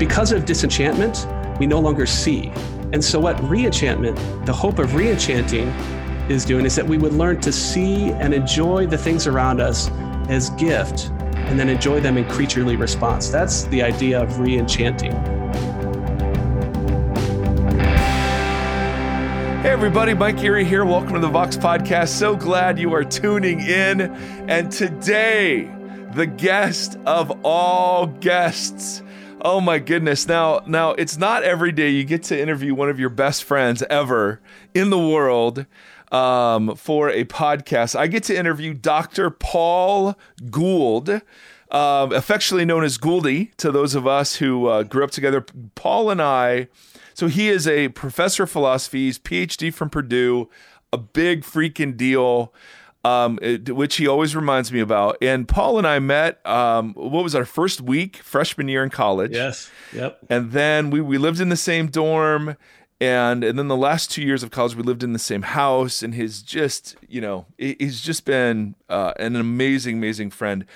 because of disenchantment, we no longer see. And so, what reenchantment, the hope of reenchanting, is doing is that we would learn to see and enjoy the things around us as gift and then enjoy them in creaturely response. That's the idea of reenchanting. Hey, everybody, Mike Erre here. Welcome to the Vox Podcast. So glad you are tuning in. And today, the guest of all guests. Oh my goodness. Now, now it's not every day you get to interview one of your best friends ever in the world um, for a podcast. I get to interview Dr. Paul Gould. Um, affectionately known as Gouldy to those of us who uh, grew up together. Paul and I so he is a professor of philosophy, he's PhD from Purdue, a big freaking deal. Um, it, which he always reminds me about. And Paul and I met. Um, what was our first week, freshman year in college? Yes. Yep. And then we we lived in the same dorm, and and then the last two years of college we lived in the same house. And he's just you know he's just been uh, an amazing amazing friend.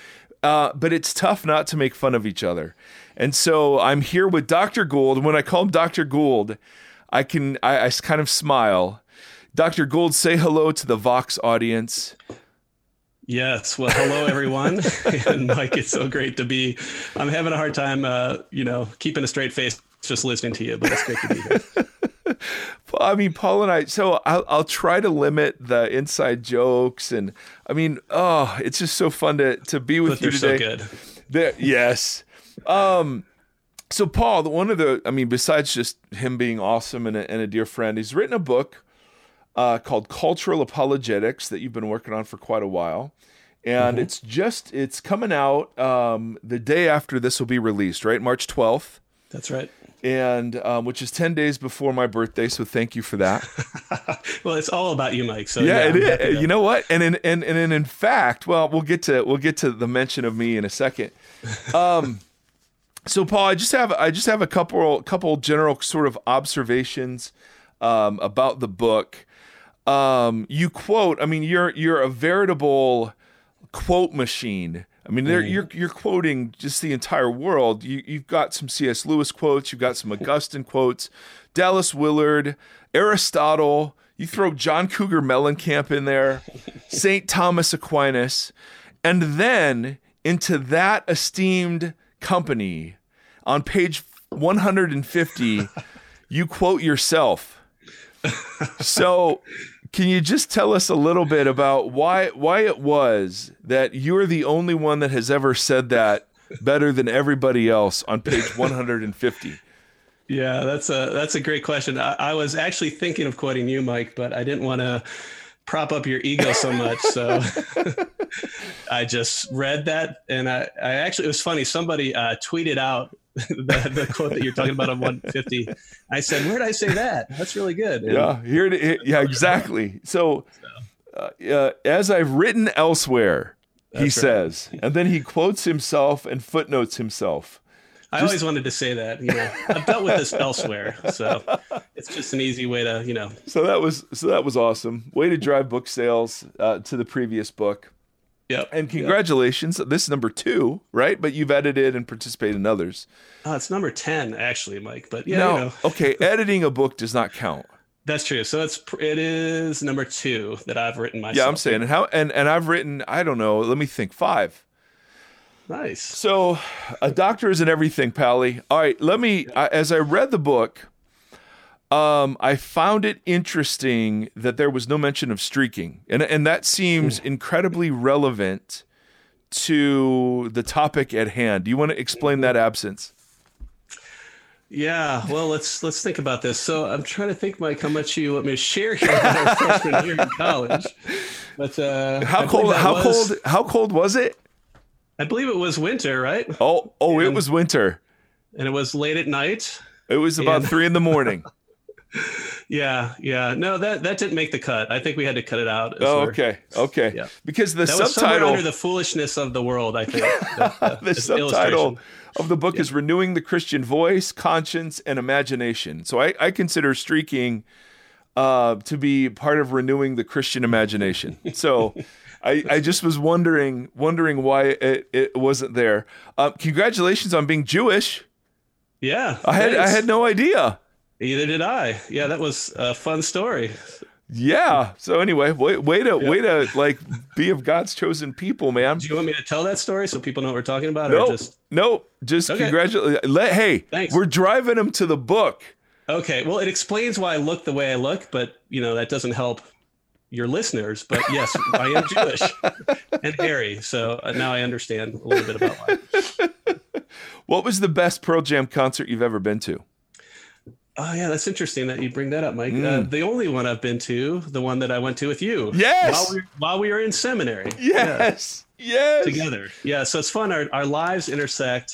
Uh, but it's tough not to make fun of each other. And so I'm here with Dr. Gould. When I call him Dr. Gould, I can I, I kind of smile. Dr. Gould, say hello to the Vox audience. Yes. Well, hello everyone. and Mike, it's so great to be. I'm having a hard time, uh, you know, keeping a straight face just listening to you, but it's great to be here. I mean, Paul and I. So I'll, I'll, try to limit the inside jokes, and I mean, oh, it's just so fun to to be with but you today. So good. They're, yes, um, so Paul, one of the, I mean, besides just him being awesome and a, and a dear friend, he's written a book uh, called Cultural Apologetics that you've been working on for quite a while, and mm-hmm. it's just it's coming out um, the day after this will be released, right, March twelfth. That's right. And um, which is ten days before my birthday, so thank you for that. well, it's all about you, Mike. So yeah, yeah it is. You know what? And in and, and in fact, well, we'll get to we'll get to the mention of me in a second. Um, so Paul, I just have I just have a couple couple general sort of observations um, about the book. Um, you quote, I mean, you're you're a veritable quote machine. I mean, mm. you're you're quoting just the entire world. You you've got some C.S. Lewis quotes, you've got some Augustine quotes, Dallas Willard, Aristotle. You throw John Cougar Mellencamp in there, Saint Thomas Aquinas, and then into that esteemed company on page 150 you quote yourself so can you just tell us a little bit about why why it was that you're the only one that has ever said that better than everybody else on page 150 yeah that's a that's a great question I, I was actually thinking of quoting you mike but i didn't want to prop up your ego so much. So I just read that, and I, I actually it was funny. Somebody uh, tweeted out the, the, quote that you're talking about on 150. I said, "Where did I say that? That's really good." And, yeah, here, it, yeah, exactly. So, uh, uh, as I've written elsewhere, he right. says, and then he quotes himself and footnotes himself. I just, always wanted to say that. You know, I've dealt with this elsewhere, so it's just an easy way to, you know. So that was so that was awesome. Way to drive book sales uh, to the previous book. Yeah. And congratulations. Yep. This is number two, right? But you've edited and participated in others. Uh, it's number ten, actually, Mike. But yeah, no, you know. okay. Editing a book does not count. That's true. So it's it is number two that I've written myself. Yeah, I'm saying, and how and and I've written I don't know. Let me think. Five. Nice. So, a doctor isn't everything, Pally. All right, let me. I, as I read the book, um, I found it interesting that there was no mention of streaking, and and that seems incredibly relevant to the topic at hand. Do you want to explain that absence? Yeah, well, let's let's think about this. So I'm trying to think, Mike, how much you want me to share here about freshman year in college. But uh, how cold? How was, cold? How cold was it? I believe it was winter, right? Oh, oh, and, it was winter, and it was late at night. It was about and... three in the morning. yeah, yeah. No, that that didn't make the cut. I think we had to cut it out. Oh, okay, okay. Yeah. Because the that subtitle under the foolishness of the world. I think the, the subtitle of the book yeah. is renewing the Christian voice, conscience, and imagination. So I, I consider streaking uh, to be part of renewing the Christian imagination. So. I, I just was wondering wondering why it, it wasn't there. Uh, congratulations on being Jewish. Yeah, I had I had no idea. Either did I. Yeah, that was a fun story. Yeah. So anyway, way, way to way to like be of God's chosen people, man. Do you want me to tell that story so people know what we're talking about, No, Nope. just Nope. Just Okay. congratulate. Let hey, Thanks. we're driving them to the book. okay? Well, it explains why I look the way I look, but you know that doesn't help your listeners. But yes, I am Jewish and hairy, so uh, now I understand a little bit about why. What was the best Pearl Jam concert you've ever been to? Oh yeah, that's interesting that you bring that up, Mike. Uh, Mm. the only one I've been to, the one that I went to with you, Yes. while we, while we were in seminary, Yeah. Yes. Yes. together. Yeah, so it's fun. Our our lives intersect.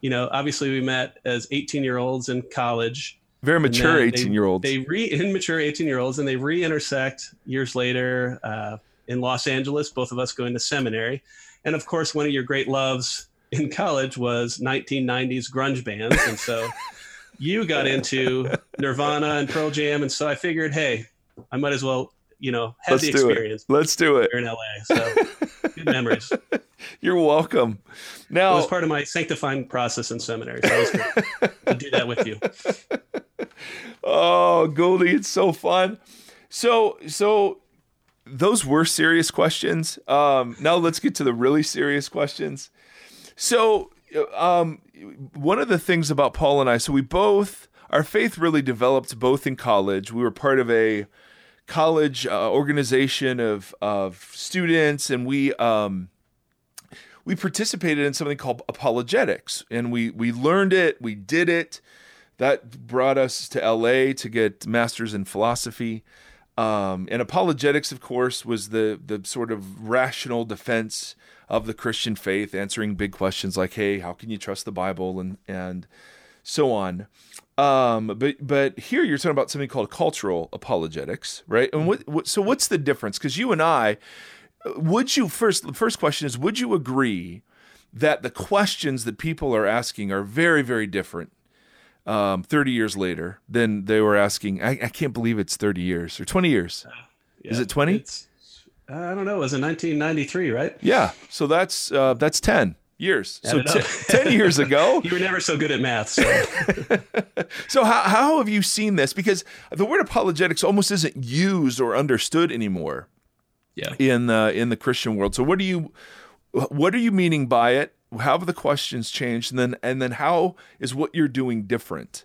You know, obviously we met as 18 year olds in college. Very mature they- 18 year olds. They re immature 18 year olds, and they re-intersect years later uh, in Los Angeles. Both of us going to seminary, and of course, one of your great loves in college was 1990s grunge bands, and so you got into Nirvana and Pearl Jam, and so I figured, hey, I might as well, you know, have Let's the do experience it. Let's do it. here in LA. So good memories. You're welcome. Now, was part of my sanctifying process in seminary. So it was great to do that with you. oh, Gouldy, it's so fun. So, so those were serious questions. Um, now let's get to the really serious questions. So, um, one of the things about Paul and I, so we both, our faith really developed both in college. We were part of a college uh, organization of of students, and we um, we participated in something called apologetics, and we we learned it, we did it. That brought us to LA to get masters in philosophy. Um, and apologetics, of course, was the the sort of rational defense of the Christian faith, answering big questions like, "Hey, how can you trust the Bible?" and and so on. Um, but but here you're talking about something called cultural apologetics, right? And what, what so what's the difference? Because you and I, would you first? The first question is, would you agree that the questions that people are asking are very very different? Um, 30 years later then they were asking. I, I can't believe it's 30 years or 20 years. Is it 20? It's, I don't know. It was in 1993, right? Yeah. So that's uh, that's 10 years. So t- 10 years ago. You were never so good at math. So So how how have you seen this? Because the word apologetics almost isn't used or understood anymore yeah. in the in the Christian world. So what do you what are you meaning by it? How have the questions changed? And then and then how is what you're doing different?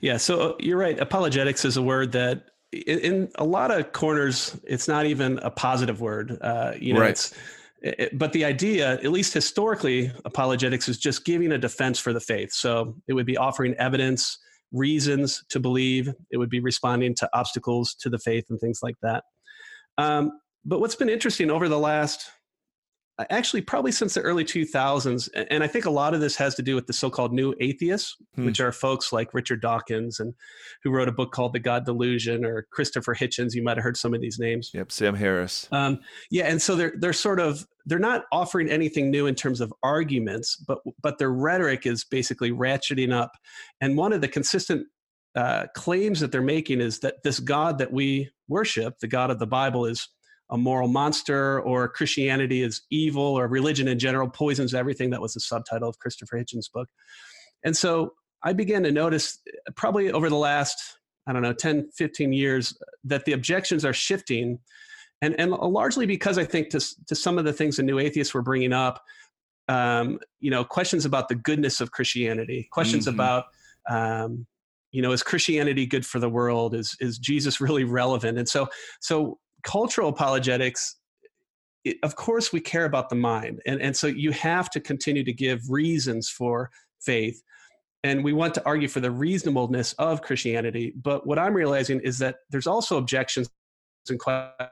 Yeah, so you're right. Apologetics is a word that, in, in a lot of corners, it's not even a positive word. Uh, you know, Right. it's. It, but the idea, at least historically, apologetics is just giving a defense for the faith. So it would be offering evidence, reasons to believe. It would be responding to obstacles to the faith and things like that. Um, but what's been interesting over the last actually probably since the early 2000s and i think a lot of this has to do with the so-called new atheists Hmm. which are folks like richard dawkins and who wrote a book called the god delusion or christopher hitchens you might have heard some of these names Yep, Sam Harris. um, yeah and so they're they're sort of they're not offering anything new in terms of arguments but but their rhetoric is basically ratcheting up and one of the consistent uh, claims that they're making is that this god that we worship the god of the bible is a moral monster or christianity is evil or religion in general poisons everything that was the subtitle of christopher hitchens book and so i began to notice uh, probably over the last i don't know 10 15 years that the objections are shifting and and largely because I think to to some of the things the new atheists were bringing up, um, you know, questions about the goodness of Christianity, questions Mhm. about, um, you know, is Christianity good for the world? Is is Jesus really relevant? And so so cultural apologetics. It, of course, we care about the mind, and and so you have to continue to give reasons for faith. And we want to argue for the reasonableness of Christianity. But what I'm realizing is that there's also objections and questions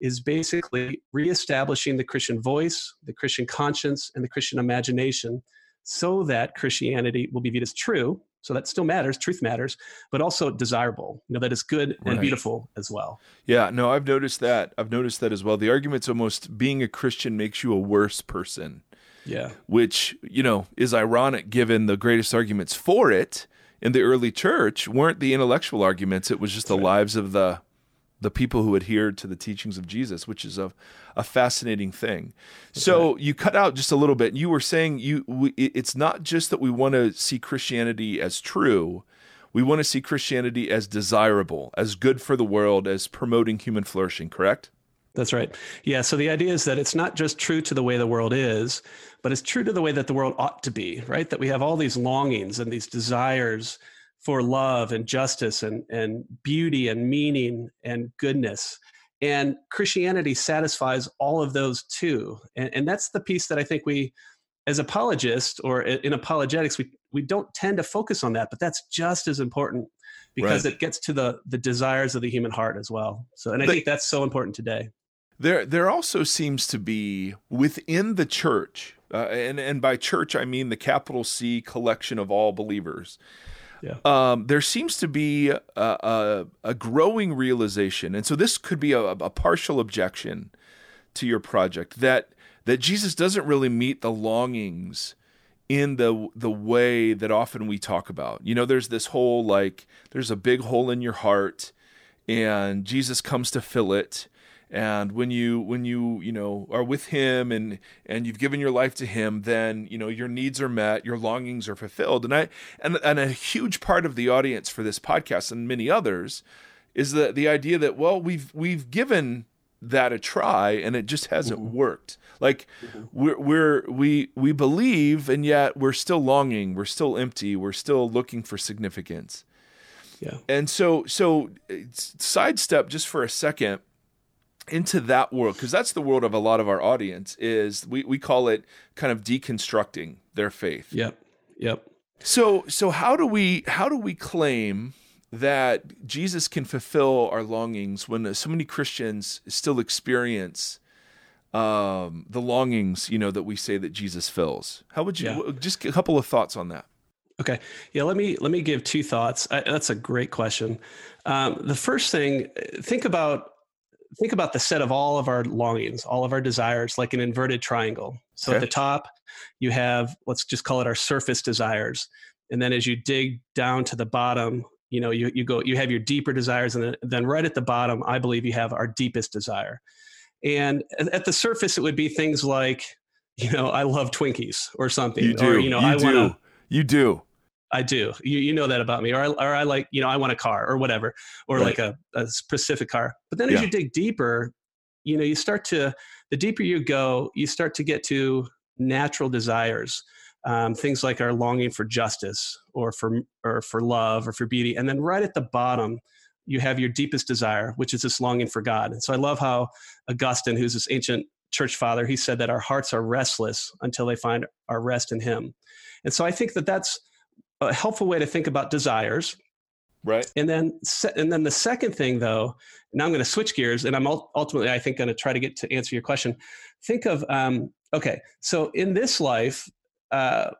is basically reestablishing the Christian voice, the Christian conscience, and the Christian imagination so that Christianity will be viewed as true. So that still matters, truth matters, but also desirable, you know, that is good and beautiful as well. Yeah, no, I've noticed that. I've noticed that as well. The argument's almost being a Christian makes you a worse person, Yeah. which, you know, is ironic given the greatest arguments for it in the early church weren't the intellectual arguments, it was just the lives of the the people who adhered to the teachings of Jesus, which is a, a fascinating thing. So you cut out just a little bit. You were saying you we, it's not just that we want to see Christianity as true. We want to see Christianity as desirable, as good for the world, as promoting human flourishing, correct? That's right. Yeah. So the idea is that it's not just true to the way the world is, but it's true to the way that the world ought to be, right? That we have all these longings and these desires for love and justice and, and beauty and meaning and goodness. And Christianity satisfies all of those too. And, and that's the piece that I think we, as apologists or in apologetics, we, we don't tend to focus on that, but that's just as important because right. it gets to the the desires of the human heart as well. So, and I think that's so important today. There, there also seems to be within the church, uh, and and by church I mean the capital C collection of all believers. Yeah. Um, there seems to be a, a, a, growing realization, and so this could be a, a partial objection to your project that that Jesus doesn't really meet the longings in the the way that often we talk about. You know, there's this whole like there's a big hole in your heart, and Jesus comes to fill it and when you when you you know are with him and and you've given your life to him then you know your needs are met your longings are fulfilled. And i and, and a huge part of the audience for this podcast and many others is the the idea that well we've we've given that a try and it just hasn't mm-hmm. worked. Like mm-hmm. we're we're we we believe and yet we're still longing we're still empty we're still looking for significance. Yeah. And so so sidestep just for a second into that world because that's the world of a lot of our audience is we, we call it kind of deconstructing their faith. Yep. Yep. So so how do we how do we claim that jesus can fulfill our longings when so many christians still experience um, the longings you know that we say that jesus fills? How would you yeah. just a couple of thoughts on that. Okay. Yeah let me let me give two thoughts. I, that's a great question. Um, the first thing think about think about the set of all of our longings, all of our desires, like an inverted triangle. So okay. at the top, you have, let's just call it our surface desires. And then as you dig down to the bottom, you know, you, you go, you have your deeper desires. And then, right at the bottom, I believe you have our deepest desire. And at the surface, it would be things like, you know, I love Twinkies or something. You do. Or, you know, you I want to. You do. I do. You, you know that about me. Or I, or I like, you know, I want a car or whatever, or right. like a, a specific car. But then as you dig deeper, you know, you start to, the deeper you go, you start to get to natural desires. Um, things like our longing for justice or for, or for love or for beauty. And then right at the bottom, you have your deepest desire, which is this longing for God. And so I love how Augustine, who's this ancient church father, he said that our hearts are restless until they find our rest in Him. And so I think that that's a helpful way to think about desires. Right. And then, and then the second thing, though, now I'm going to switch gears, and I'm ultimately, I think, going to try to get to answer your question. Think of, um, okay, so in this life, uh,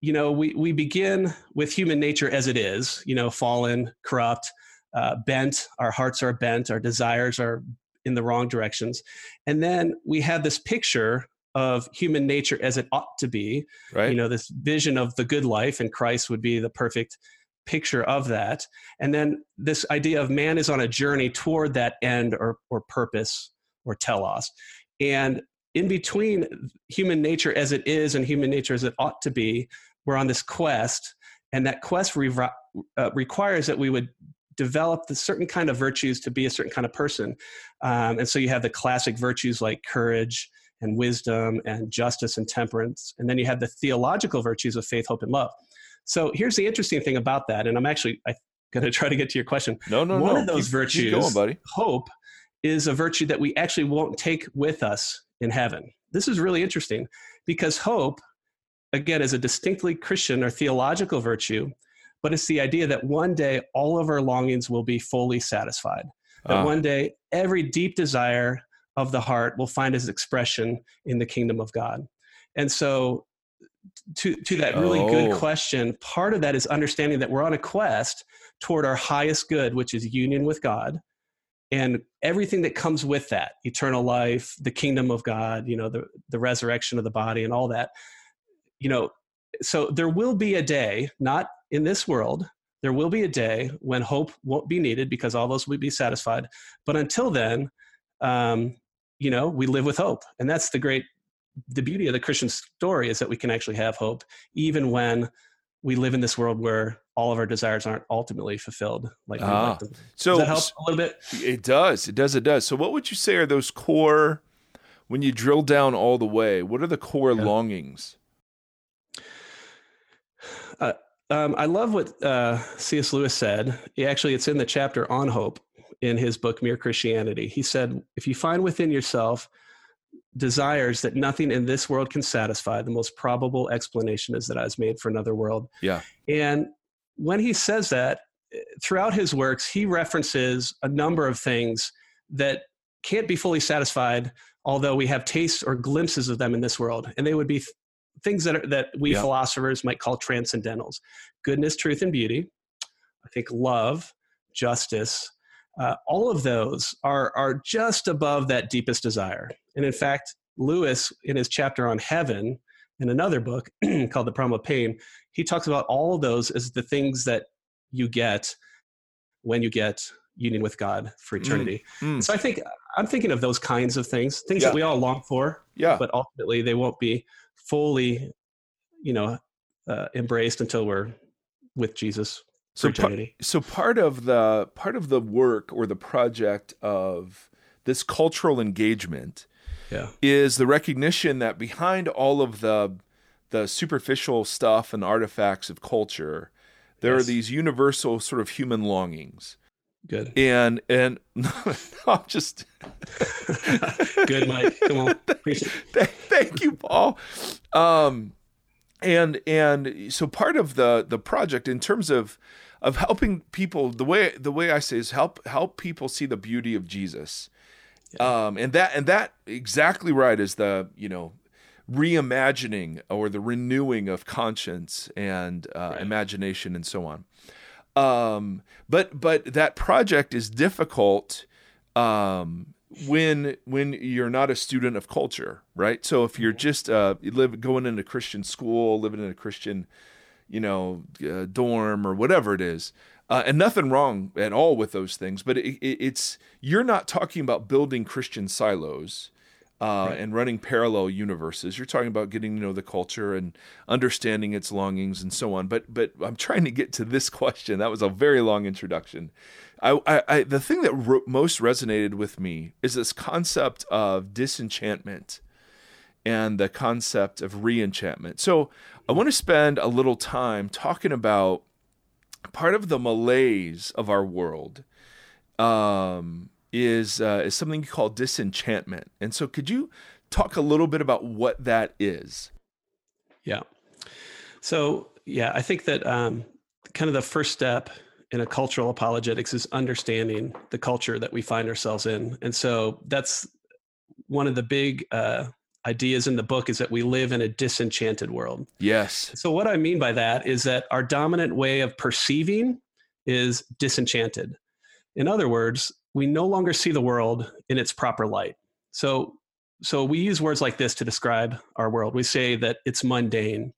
you know, we we begin with human nature as it is, you know, fallen, corrupt, uh, bent. Our hearts are bent. Our desires are in the wrong directions, and then we have this picture of human nature as it ought to be. Right. You know, this vision of the good life, and Christ would be the perfect picture of that. And then this idea of man is on a journey toward that end or, or purpose or telos. And in between human nature as it is and human nature as it ought to be, we're on this quest. And that quest re- uh, requires that we would develop the certain kind of virtues to be a certain kind of person. Um, and so you have the classic virtues like courage, and wisdom and justice and temperance. And then you have the theological virtues of faith, hope, and love. So here's the interesting thing about that. And I'm actually going to try to get to your question. No, no, One no. One of those keep, virtues, keep going, buddy. hope, is a virtue that we actually won't take with us in heaven. This is really interesting because hope, again, is a distinctly Christian or theological virtue, but it's the idea that one day all of our longings will be fully satisfied. That uh. one day every deep desire of the heart will find its expression in the kingdom of God. And so to to that really oh. good question, part of that is understanding that we're on a quest toward our highest good, which is union with God and everything that comes with that eternal life the kingdom of god you know the, the resurrection of the body and all that you know so there will be a day not in this world There will be a day when hope won't be needed because all those will be satisfied. But until then, um, you know, we live with hope. And that's the great, the beauty of the Christian story is that we can actually have hope even when we live in this world where all of our desires aren't ultimately fulfilled like, ah, like so does that help a little bit it does it does it does so what would you say are those core when you drill down all the way what are the core yeah. longings uh, um, I love what uh, C.S. Lewis said. He actually, it's in the chapter on hope in his book Mere Christianity. He said, "If you find within yourself desires that nothing in this world can satisfy, the most probable explanation is that I was made for another world." Yeah. And when he says that, throughout his works, he references a number of things that can't be fully satisfied, although we have tastes or glimpses of them in this world, and they would be things that are, that we yeah. philosophers might call transcendentals goodness truth and beauty i think love justice uh, all of those are are just above that deepest desire and in fact lewis in his chapter on heaven in another book called the problem of pain he talks about all of those as the things that you get when you get union with god for mm, eternity mm, mm. so i think i'm thinking of those kinds of things things yeah. that we all long for yeah but ultimately they won't be fully, you know, uh, embraced until we're with Jesus so so part of the part of the work or the project of this cultural engagement yeah. is the recognition that behind all of the the superficial stuff and artifacts of culture, there yes. are these universal sort of human longings. Good. And and no, I'm just good, Mike. Come on. Thank you, Paul. Um, and and so part of the the project in terms of of helping people the way the way I say is help help people see the beauty of Jesus. Yeah. Um, and that and that exactly right is the you know reimagining or the renewing of conscience and uh, right. imagination and so on. Um, but but that project is difficult um, when when you're not a student of culture, right? So if you're just uh, you live going into Christian school, living in a Christian, you know, uh, dorm or whatever it is, uh, and nothing wrong at all with those things, but it, it, it's you're not talking about building Christian silos uh, right. and running parallel universes. You're talking about getting to know the culture and understanding its longings and so on. But but I'm trying to get to this question. That was a very long introduction. I, I, the thing that ro- most resonated with me is this concept of disenchantment and the concept of reenchantment. So I want to spend a little time talking about part of the malaise of our world. Um, is uh, is something called disenchantment. And so, could you talk a little bit about what that is? Yeah. So, yeah, I think that um, kind of the first step in a cultural apologetics is understanding the culture that we find ourselves in. And so, that's one of the big uh, ideas in the book is that we live in a disenchanted world. Yes. So, what I mean by that is that our dominant way of perceiving is disenchanted. In other words, we no longer see the world in its proper light. So, so we use words like this to describe our world. We say that it's mundane,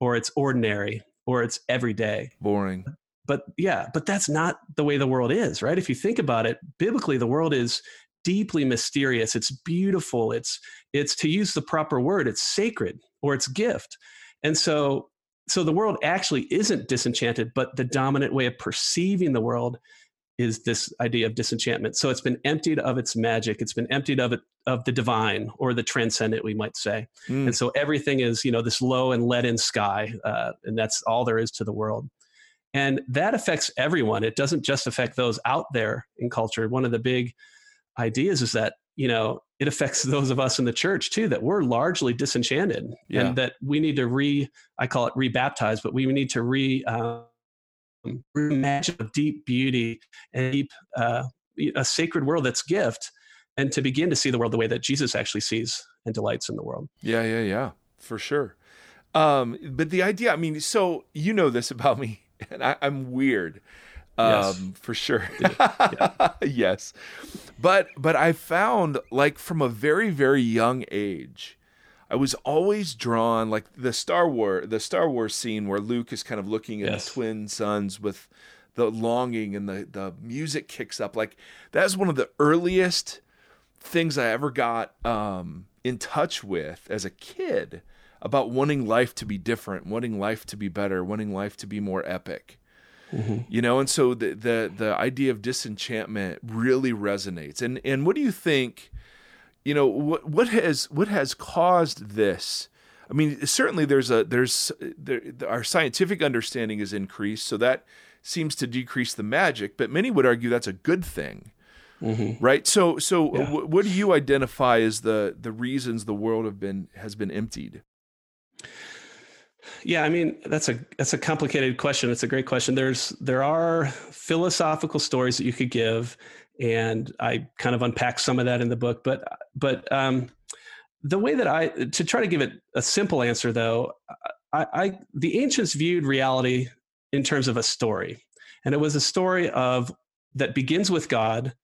or it's ordinary, or it's everyday. Boring. But yeah, but that's not the way the world is, right? If you think about it, biblically, the world is deeply mysterious. It's beautiful. It's it's to use the proper word, it's sacred or it's gift. And so so the world actually isn't disenchanted, but the dominant way of perceiving the world is this idea of disenchantment. So it's been emptied of its magic. It's been emptied of it of the divine or the transcendent, we might say. Mm. And so everything is, you know, this low and leaden sky, uh, and that's all there is to the world. And that affects everyone. It doesn't just affect those out there in culture. One of the big ideas is that you know it affects those of us in the church too that we're largely disenchanted yeah. and that we need to re i call it rebaptize but we need to re uh, imagine a deep beauty and deep uh, a sacred world that's gift and to begin to see the world the way that jesus actually sees and delights in the world yeah yeah yeah for sure um, but the idea i mean so you know this about me and I, am weird um, yes. for sure yeah. yes but but i found like from a very very young age I was always drawn like the Star Wars the Star Wars scene where Luke is kind of looking at yes. the twin suns with the longing and the the music kicks up like that's one of the earliest things I ever got um, in touch with as a kid about wanting life to be different, wanting life to be better, wanting life to be more epic. Mm-hmm. You know, and so the, the the idea of disenchantment really resonates. And and what do you think? You know, what what has what has caused this? I mean, certainly there's a there's there, our scientific understanding is increased, so that seems to decrease the magic. But many would argue that's a good thing. Mm-hmm. Right. So, so yeah. w- what do you identify as the the reasons the world have been has been emptied? Yeah, I mean that's a that's a complicated question. It's a great question. There's there are philosophical stories that you could give, and I kind of unpack some of that in the book. But but um, the way that I to try to give it a simple answer though, I, I the ancients viewed reality in terms of a story, and it was a story of that begins with God,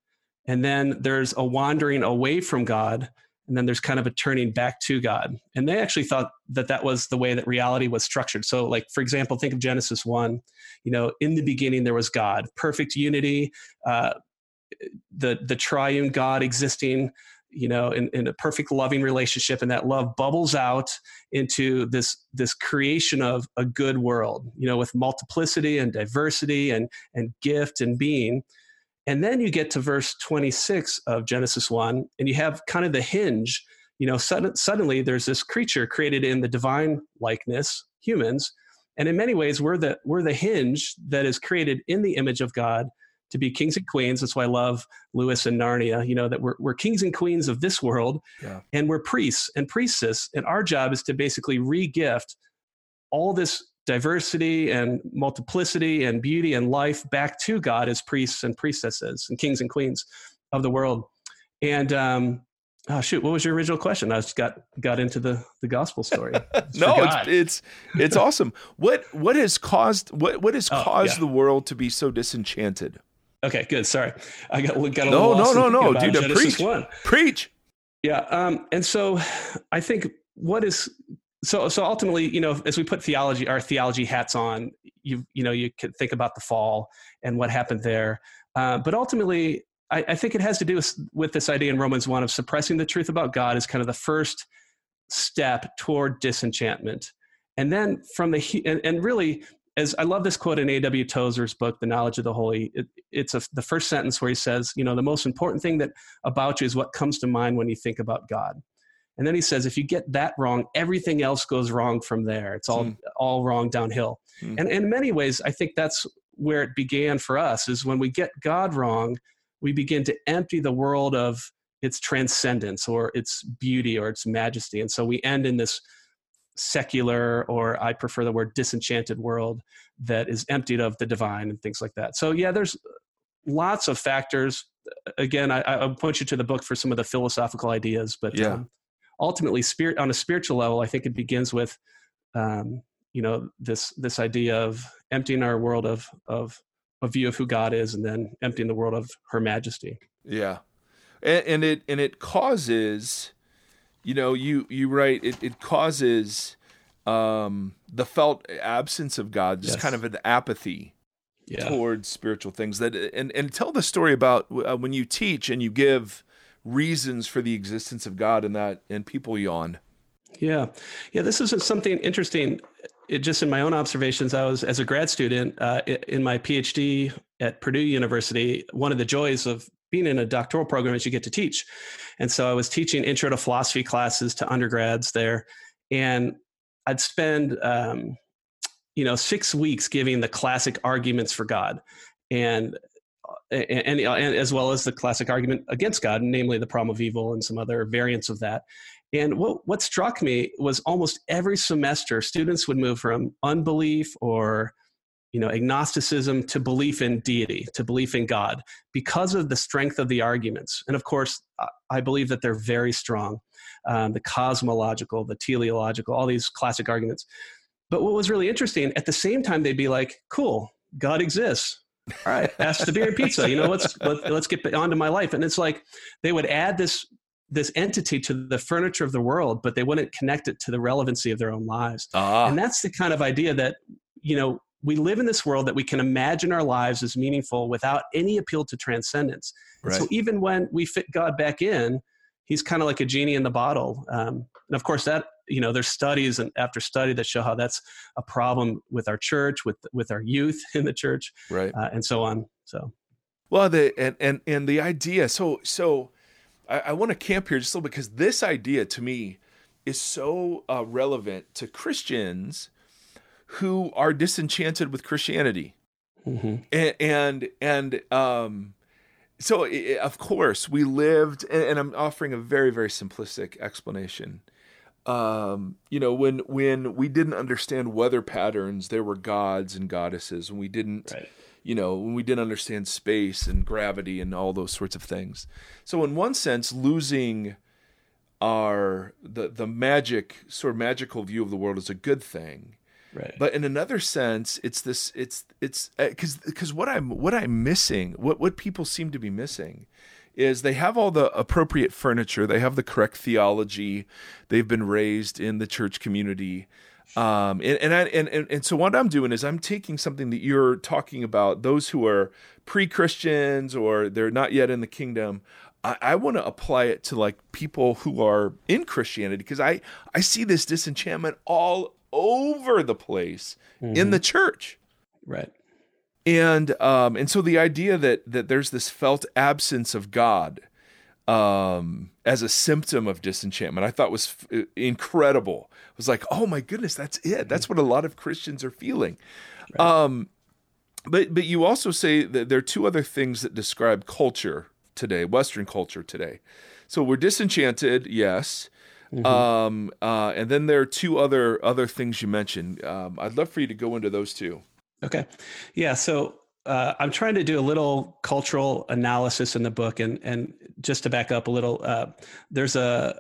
and then there's a wandering away from God and then there's kind of a turning back to God. And they actually thought that that was the way that reality was structured. So, like for example, think of Genesis one. You know, in the beginning there was God, perfect unity, uh, the the triune God existing. You know, in, in a perfect loving relationship, and that love bubbles out into this this creation of a good world. You know, with multiplicity and diversity and and gift and being. And then you get to verse 26 of Genesis 1, and you have kind of the hinge. You know, sudden, suddenly there's this creature created in the divine likeness, humans. And in many ways, we're the, we're the hinge that is created in the image of God to be kings and queens. That's why I love Lewis and Narnia, you know, that we're, we're kings and queens of this world yeah. and we're priests and priestess. And our job is to basically re-gift all this diversity and multiplicity and beauty and life back to God as priests and priestesses and kings and queens of the world. And um, oh shoot, what was your original question? I just got got into the the gospel story. no, it's, it's it's awesome. What what has caused what what has oh, caused yeah. the world to be so disenchanted? Okay, good. Sorry, I got got a no, no, no, no, dude. Preach, one. preach. Yeah, um, and so I think what is so so ultimately you know as we put theology our theology hats on you you know you could think about the fall and what happened there. Uh, but ultimately I, I, think it has to do with, with this idea in romans 1 of suppressing the truth about god is kind of the first step toward disenchantment. And then from the and, and really as i love this quote in A.W. Tozer's book the knowledge of the holy. It, it's a, the first sentence where he says you know the most important thing that about you is what comes to mind when you think about god and then he says, if you get that wrong, everything else goes wrong from there. It's all, mm. all wrong downhill. Mm. And, and in many ways, I think that's where it began for us is when we get God wrong, we begin to empty the world of its transcendence or its beauty or its majesty. And so we end in this secular, or I prefer the word disenchanted world that is emptied of the divine and things like that. So, yeah, there's lots of factors. Again, I, I point you to the book for some of the philosophical ideas, but yeah. Um, ultimately spirit on a spiritual level i think it begins with um, you know this this idea of emptying our world of of a view of who god is and then emptying the world of her majesty yeah and, and it and it causes you know you you write it, it causes um the felt absence of god just yes. kind of an apathy yeah. towards spiritual things that and and tell the story about uh, when you teach and you give reasons for the existence of God and that and people yawn. Yeah. Yeah, this is something interesting. It just in my own observations, I was as a grad student uh, in my PhD at Purdue University. One of the joys of being in a doctoral program is you get to teach, and so I was teaching intro to philosophy classes to undergrads there, and I'd spend um, you know six weeks giving the classic arguments for God, and and, and, as well as the classic argument against God, namely the problem of evil and some other variants of that. And what, what struck me was almost every semester, students would move from unbelief or you know agnosticism to belief in deity to belief in god because of the strength of the arguments. And of course i believe that they're very strong um, the cosmological the teleological all these classic arguments. But what was really interesting at the same time they'd be like cool god exists all right, ask the beer and pizza. You know, let's let, us let us get on to my life. And it's like they would add this this entity to the furniture of the world, but they wouldn't connect it to the relevancy of their own lives. Ah. And that's the kind of idea that, you know, we live in this world that we can imagine our lives as meaningful without any appeal to transcendence. Right. So even when we fit God back in, he's kind of like a genie in the bottle. Um, and of course, that you know, there's studies and after study that show how that's a problem with our church, with with our youth in the church, right, uh, and so on. So, well, the and and and the idea. So so, I, I want to camp here just a little because this idea to me is so uh, relevant to Christians who are disenchanted with Christianity, mm-hmm. and and and um so of course we lived and, i'm offering a very very simplistic explanation um you know when when we didn't understand weather patterns there were gods and goddesses and we didn't right. you know when we didn't understand space and gravity and all those sorts of things so in one sense losing our the the magic sort of magical view of the world is a good thing Right. But in another sense, it's this it's it's because uh, because what I'm what I'm missing, what what people seem to be missing, is they have all the appropriate furniture, they have the correct theology, they've been raised in the church community. Um, and and, I, and and and so what I'm doing is I'm taking something that you're talking about, those who are pre-Christians or they're not yet in the kingdom. I, I want to apply it to like people who are in Christianity because I I see this disenchantment all over the place mm-hmm. in the church. Right. And um and so the idea that that there's this felt absence of God um as a symptom of disenchantment I thought was f- incredible. It was like, "Oh my goodness, that's it. That's what a lot of Christians are feeling." Right. Um but but you also say that there are two other things that describe culture today, western culture today. So we're disenchanted, yes. Mm-hmm. Um, uh, and then there are two other other things you mentioned. Um, I'd love for you to go into those two. Okay, yeah. So uh, I'm trying to do a little cultural analysis in the book, and and just to back up a little, uh, there's a,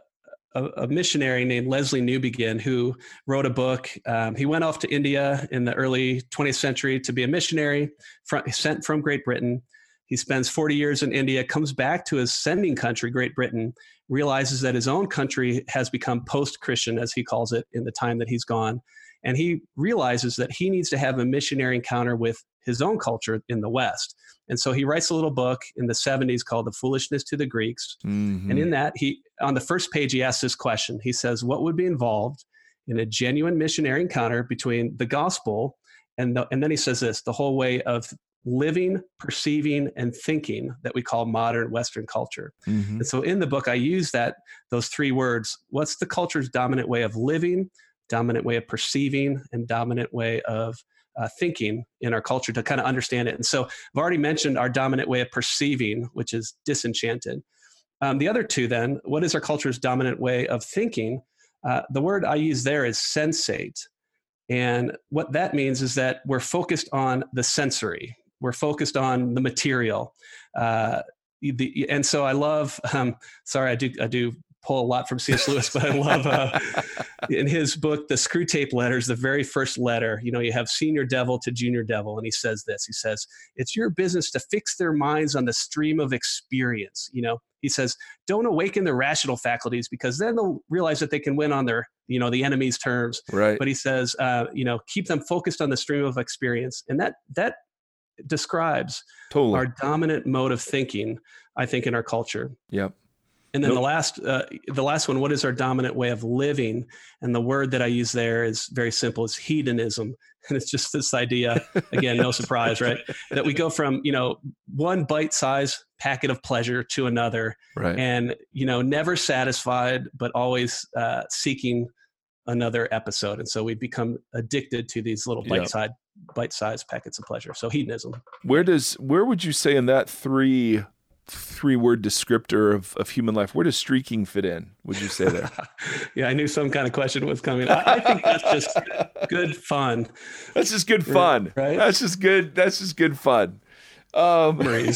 a, a missionary named Lesslie Newbigin who wrote a book. Um, he went off to India in the early 20th century to be a missionary, from, sent from Great Britain. He spends 40 years in India, comes back to his sending country, Great Britain, realizes that his own country has become post Christian, as he calls it, in the time that he's gone. And he realizes that he needs to have a missionary encounter with his own culture in the West. And so he writes a little book in the 70s called The Foolishness to the Greeks. Mm-hmm. And in that, he on the first page, he asks this question. He says, What would be involved in a genuine missionary encounter between the gospel and the, and then he says this the whole way of living, perceiving, and thinking that we call modern Western culture. Mm-hmm. And so in the book, I use that those three words. What's the culture's dominant way of living, dominant way of perceiving, and dominant way of uh, thinking in our culture to kind of understand it. And so I've already mentioned our dominant way of perceiving, which is disenchanted. Um, the other two, then, what is our culture's dominant way of thinking? Uh, the word I use there is sensate. And what that means is that we're focused on the sensory, we're focused on the material. Uh, the, and so I love. Um, sorry, I do I do pull a lot from C.S. Lewis, but I love uh, in his book, The Screwtape Letters, the very first letter, you know, you have senior devil to junior devil, and he says this. He says, It's your business to fix their minds on the stream of experience. You know, he says, Don't awaken their rational faculties because then they'll realize that they can win on their, you know, the enemy's terms. Right. But he says, uh, you know, keep them focused on the stream of experience. And that, that, describes totally. our dominant mode of thinking i think in our culture yep and then Nope. the last, uh, the last one, what is our dominant way of living? And the word that I use there is very simple. It's hedonism, and it's just this idea. Again, no surprise, right? That we go from you know one bite-sized packet of pleasure to another, right. and you know never satisfied, but always uh, seeking another episode. And so we become addicted to these little bite-sized, bite-sized packets of pleasure. So hedonism. Where does where would you say in that three three word descriptor of, of human life, where does streaking fit in? Would you say there? yeah, I knew some kind of question was coming. I, I think that's just good fun. That's just good fun. Right? That's just good. That's just good fun. Um,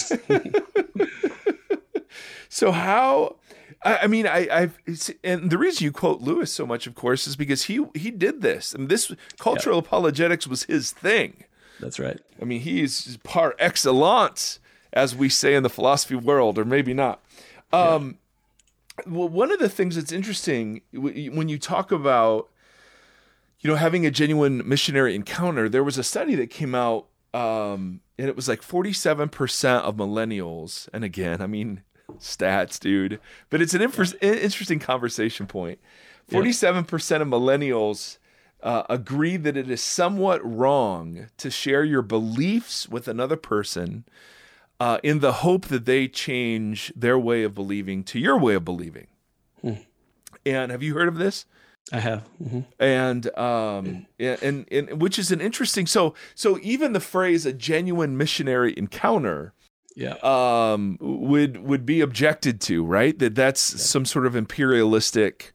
so how? I, I mean, I, I've and the reason you quote Lewis so much, of course, is because he he did this, and this cultural apologetics was his thing. That's right. I mean, he's par excellence, as we say in the philosophy world, or maybe not. Um, well, one of the things that's interesting when you talk about, you know, having a genuine missionary encounter, there was a study that came out, um, and it was like 47% of millennials. And again, I mean, stats, dude, but it's an interesting conversation point. 47% of millennials uh, agree that it is somewhat wrong to share your beliefs with another person uh, in the hope that they change their way of believing to your way of believing. Hmm. And have you heard of this? I have. Mm-hmm. And um and, and, and which is an interesting so so even the phrase a genuine missionary encounter yeah um would would be objected to, right? That that's yeah. some sort of imperialistic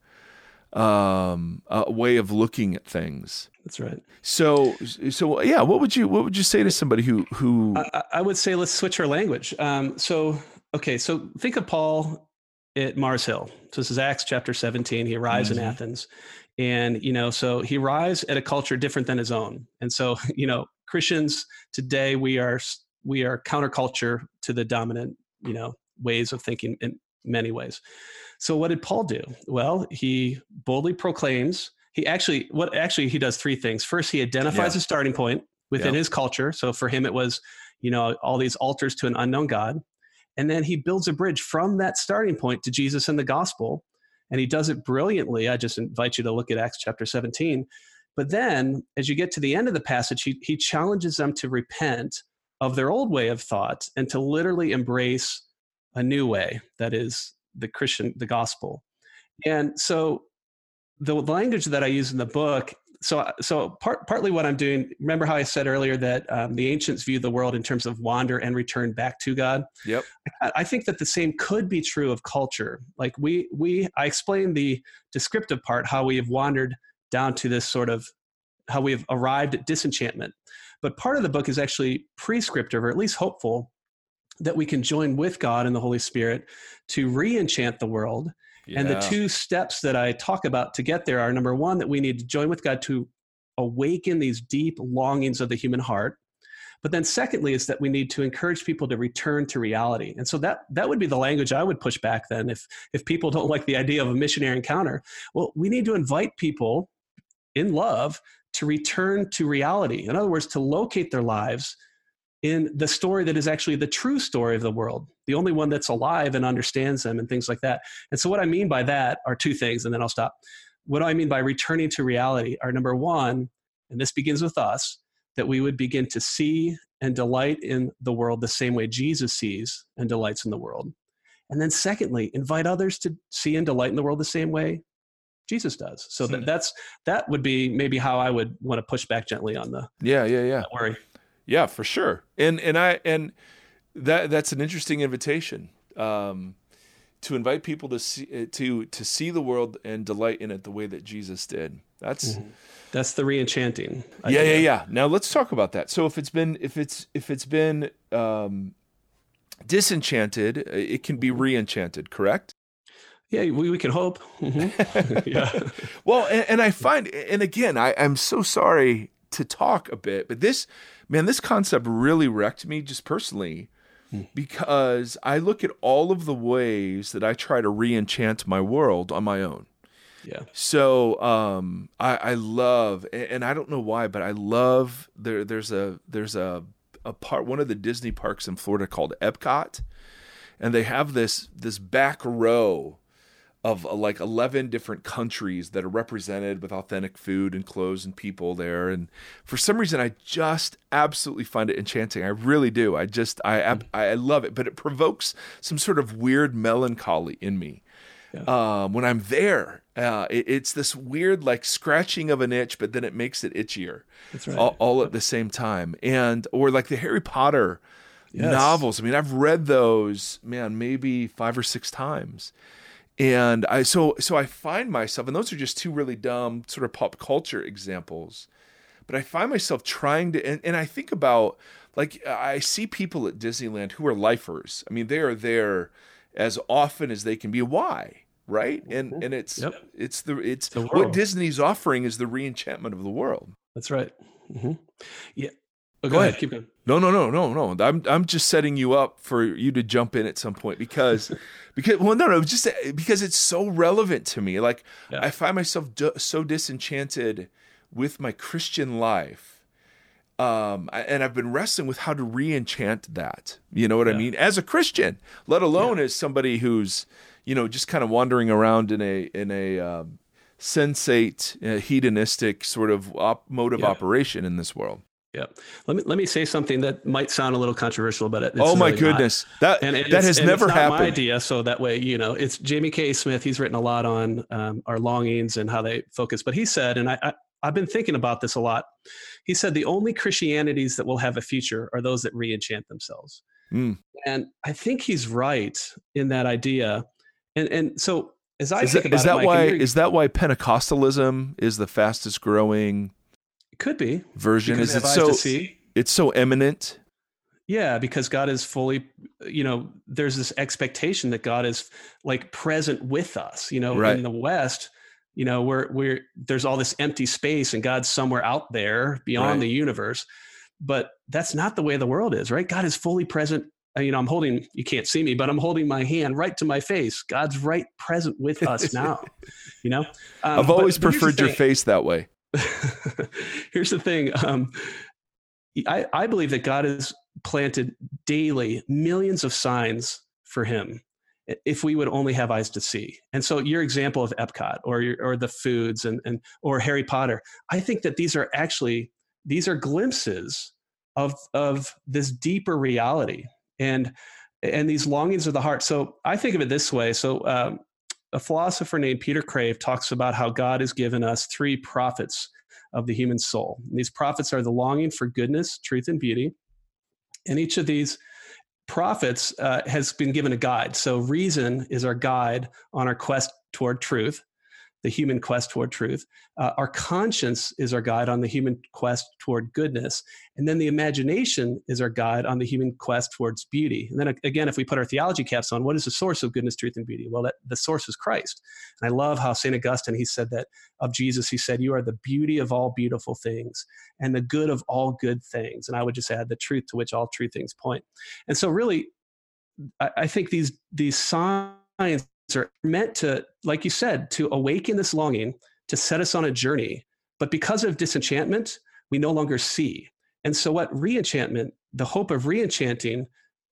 um uh, way of looking at things. That's right. So, so yeah, what would you what would you say to somebody who who? I, I would say let's switch our language. Um, so, okay, so think of Paul at Mars Hill. So this is Acts chapter seventeen. He arrives mm-hmm. in Athens, and you know, so he arrives at a culture different than his own. And so, you know, Christians today we are we are counterculture to the dominant you know ways of thinking in many ways. So what did Paul do? Well, he boldly proclaims he actually what actually he does three things. First, he identifies yeah. a starting point within his culture. So for him, it was you know all these altars to an unknown God, and then he builds a bridge from that starting point to Jesus and the gospel, and he does it brilliantly. I just invite you to look at Acts chapter 17. But then, as you get to the end of the passage, he, he challenges them to repent of their old way of thought and to literally embrace a new way that is the Christian, the gospel. And so the language that I use in the book. So, so part, partly what I'm doing. Remember how I said earlier that um, the ancients view the world in terms of wander and return back to God. Yep. I, I think that the same could be true of culture. Like we, we, I explained the descriptive part, how we have wandered down to this sort of how we have arrived at disenchantment. But part of the book is actually prescriptive, or at least hopeful, that we can join with God and the Holy Spirit to re enchant the world yeah. And the two steps that I talk about to get there are number one, that we need to join with God to awaken these deep longings of the human heart. But then secondly is that we need to encourage people to return to reality. And so that that would be the language I would push back then if if people don't like the idea of a missionary encounter. Well, we need to invite people in love to return to reality. In other words, to locate their lives in the story that is actually the true story of the world, the only one that's alive and understands them and things like that. And so, what I mean by that are two things, and then I'll stop. What do I mean by returning to reality are number one, and this begins with us, that we would begin to see and delight in the world the same way Jesus sees and delights in the world. And then, secondly, invite others to see and delight in the world the same way Jesus does. So that, that's that would be maybe how I would want to push back gently on the yeah yeah yeah worry. Yeah, for sure. And and I and that that's an interesting invitation um, to invite people to see uh, to to see the world and delight in it the way that Jesus did. That's mm-hmm. that's the reenchanting. I yeah, yeah, yeah. Now let's talk about that. So if it's been if it's if it's been um, disenchanted, uh, it can be reenchanted. Correct? Yeah, we, we can hope. Mm-hmm. yeah. well, and, and, I find, and again, I, I'm so sorry to talk a bit, but this man, this concept really wrecked me just personally hmm. because I look at all of the ways that I try to re-enchant my world on my own. Yeah. So um, I, I love, and I don't know why, but I love there. There's a there's a a part one of the Disney parks in Florida called Epcot, and they have this this back row of uh, like 11 different countries that are represented with authentic food and clothes and people there and for some reason i just absolutely find it enchanting. I really do. I just i i love it but it provokes some sort of weird melancholy in me. Yeah. um, when i'm there uh, it, it's this weird like scratching of an itch but then it makes it itchier right. all, all, at the same time. And or like the harry potter yes. novels. I mean i've read those man maybe five or six times and I so so I find myself, and those are just two really dumb sort of pop culture examples, but I find myself trying to, and, and I think about like I see people at Disneyland who are lifers. I mean, they are there as often as they can be. Why? Right? And mm-hmm. and it's yep. it's the it's the what Disney's offering is the reenchantment of the world. That's right. Mm-hmm. Yeah, Oh, go, go ahead. ahead. Keep going. No, no, no, no, no. I'm I'm just setting you up for you to jump in at some point because because well no no just because it's so relevant to me. Like yeah. I find myself so disenchanted with my Christian life. Um, and I've been wrestling with how to re-enchant that. You know what yeah. I mean? As a Christian, let alone yeah. as somebody who's, you know, just kind of wandering around in a in a um, sensate, uh, hedonistic sort of op- mode of operation in this world. Yeah. Let me let me say something that might sound a little controversial, but it's oh my really goodness, not. that and, and that has never happened. My idea, so that way you know, it's Jamie K. Smith. He's written a lot on um, our longings and how they focus. But he said, and I, I I've been thinking about this a lot. He said the only Christianities that will have a future are those that re-enchant themselves. Mm. And I think he's right in that idea. And and so as I is think that, is it, that Mike, why is that why Pentecostalism is the fastest growing could be version. Is it so? It's so eminent. Yeah, because God is fully, you know, there's this expectation that God is like present with us. You know, right. in the West, you know, we're we're there's all this empty space and God's somewhere out there beyond right. the universe. But that's not the way the world is, right? God is fully present. Uh, you know, I'm holding, you can't see me, but I'm holding my hand right to my face. God's right present with us now, you know? Um, I've always but, preferred your face that way. here's the thing. Um, I, I believe that God has planted daily millions of signs for him if we would only have eyes to see. And so your example of Epcot or or the foods and, and or Harry Potter, I think that these are actually these are glimpses of of this deeper reality and and these longings of the heart. So I think of it this way. So um, a philosopher named Peter Kreeft talks about how God has given us three prophets of the human soul. And these prophets are the longing for goodness, truth, and beauty. And each of these prophets uh, has been given a guide. So reason is our guide on our quest toward truth the human quest toward truth. Uh, our conscience is our guide on the human quest toward goodness. And then the imagination is our guide on the human quest towards beauty. And then again, if we put our theology caps on, what is the source of goodness, truth, and beauty? Well, that, the source is Christ. And I love how St. Augustine, he said that of Jesus, he said, You are the beauty of all beautiful things and the good of all good things. And I would just add the truth to which all true things point. And so, really, I, I think these, these signs are meant to, like you said, to awaken this longing, to set us on a journey. But because of disenchantment, we no longer see. And so, what reenchantment, the hope of reenchanting,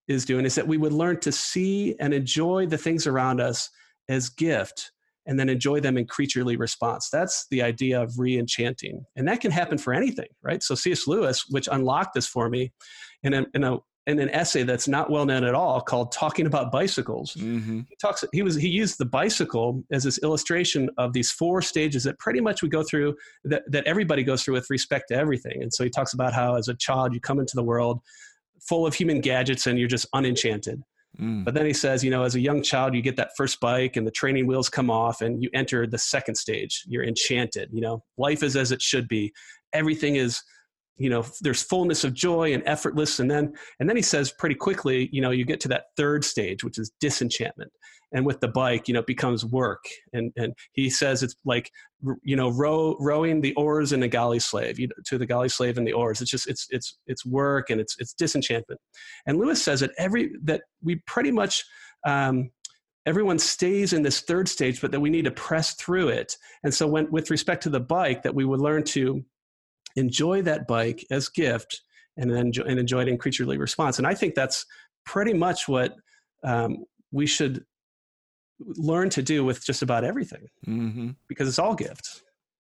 is doing is that we would learn to see and enjoy the things around us as gift and then enjoy them in creaturely response. That's the idea of re-enchanting. And that can happen for anything, right? So C.S. Lewis, which unlocked this for me in a, in a in an essay that's not well known at all called "Talking About Bicycles." Mm-hmm. He talks. He was he used the bicycle as this illustration of these four stages that pretty much we go through that that everybody goes through with respect to everything. And so he talks about how as a child you come into the world full of human gadgets and you're just unenchanted. Mm. But then he says, you know, as a young child, you get that first bike and the training wheels come off and you enter the second stage. You're enchanted. You know, life is as it should be. Everything is you know there's fullness of joy and effortless. And then and then he says pretty quickly you know you get to that third stage which is disenchantment. And with the bike you know it becomes work. And and he says it's like you know row, rowing the oars in a galley slave you know, to the galley slave and the oars. It's just it's it's it's work and it's it's disenchantment. And lewis says that every that we pretty much um, everyone stays in this third stage but that we need to press through it. And so when with respect to the bike that we would learn to enjoy that bike as gift and then enjoy, and enjoy it in creaturely response. And I think that's pretty much what um, we should learn to do with just about everything mm-hmm. because it's all gifts.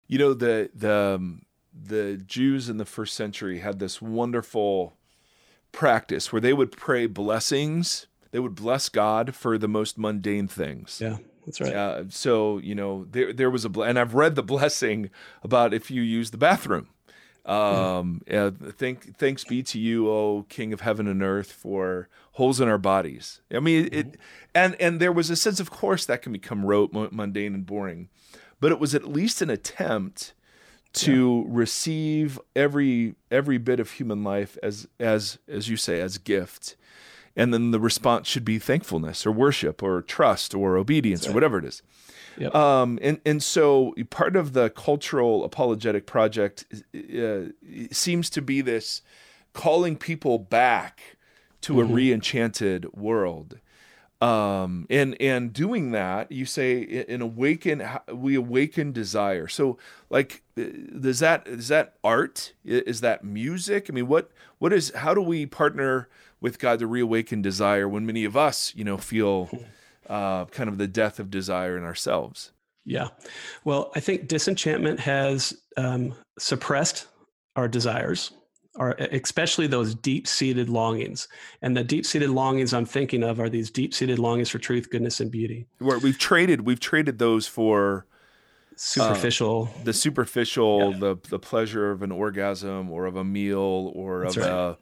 You know, the, the, um, the Jews in the first century had this wonderful practice where they would pray blessings. They would bless God for the most mundane things. Yeah. That's right. Uh, so you know there there was a and I've read the blessing about if you use the bathroom. Um, yeah, thank, thanks be to you, O King of heaven and earth, for holes in our bodies. I mean, it, mm-hmm. and and there was a sense, of course, that can become rote, mundane, and boring, but it was at least an attempt to yeah. receive every every bit of human life as as as you say as gift and then the response should be thankfulness or worship or trust or obedience right. or whatever it is Yep. Um, and and so part of the cultural apologetic project uh, seems to be this calling people back to mm-hmm. a re-enchanted world. Um and and doing that you say in awaken we awaken desire. So like uh, is that is that art? Is that music? I mean what what is how do we partner with god to reawaken desire when many of us you know feel uh kind of the death of desire in ourselves. Yeah. Well i think disenchantment has um suppressed our desires are especially those deep-seated longings. And the deep-seated longings i'm thinking of are these deep-seated longings for truth goodness and beauty. Where we've traded we've traded those for superficial. uh, the superficial yeah. the the pleasure of an orgasm or of a meal or That's of right. a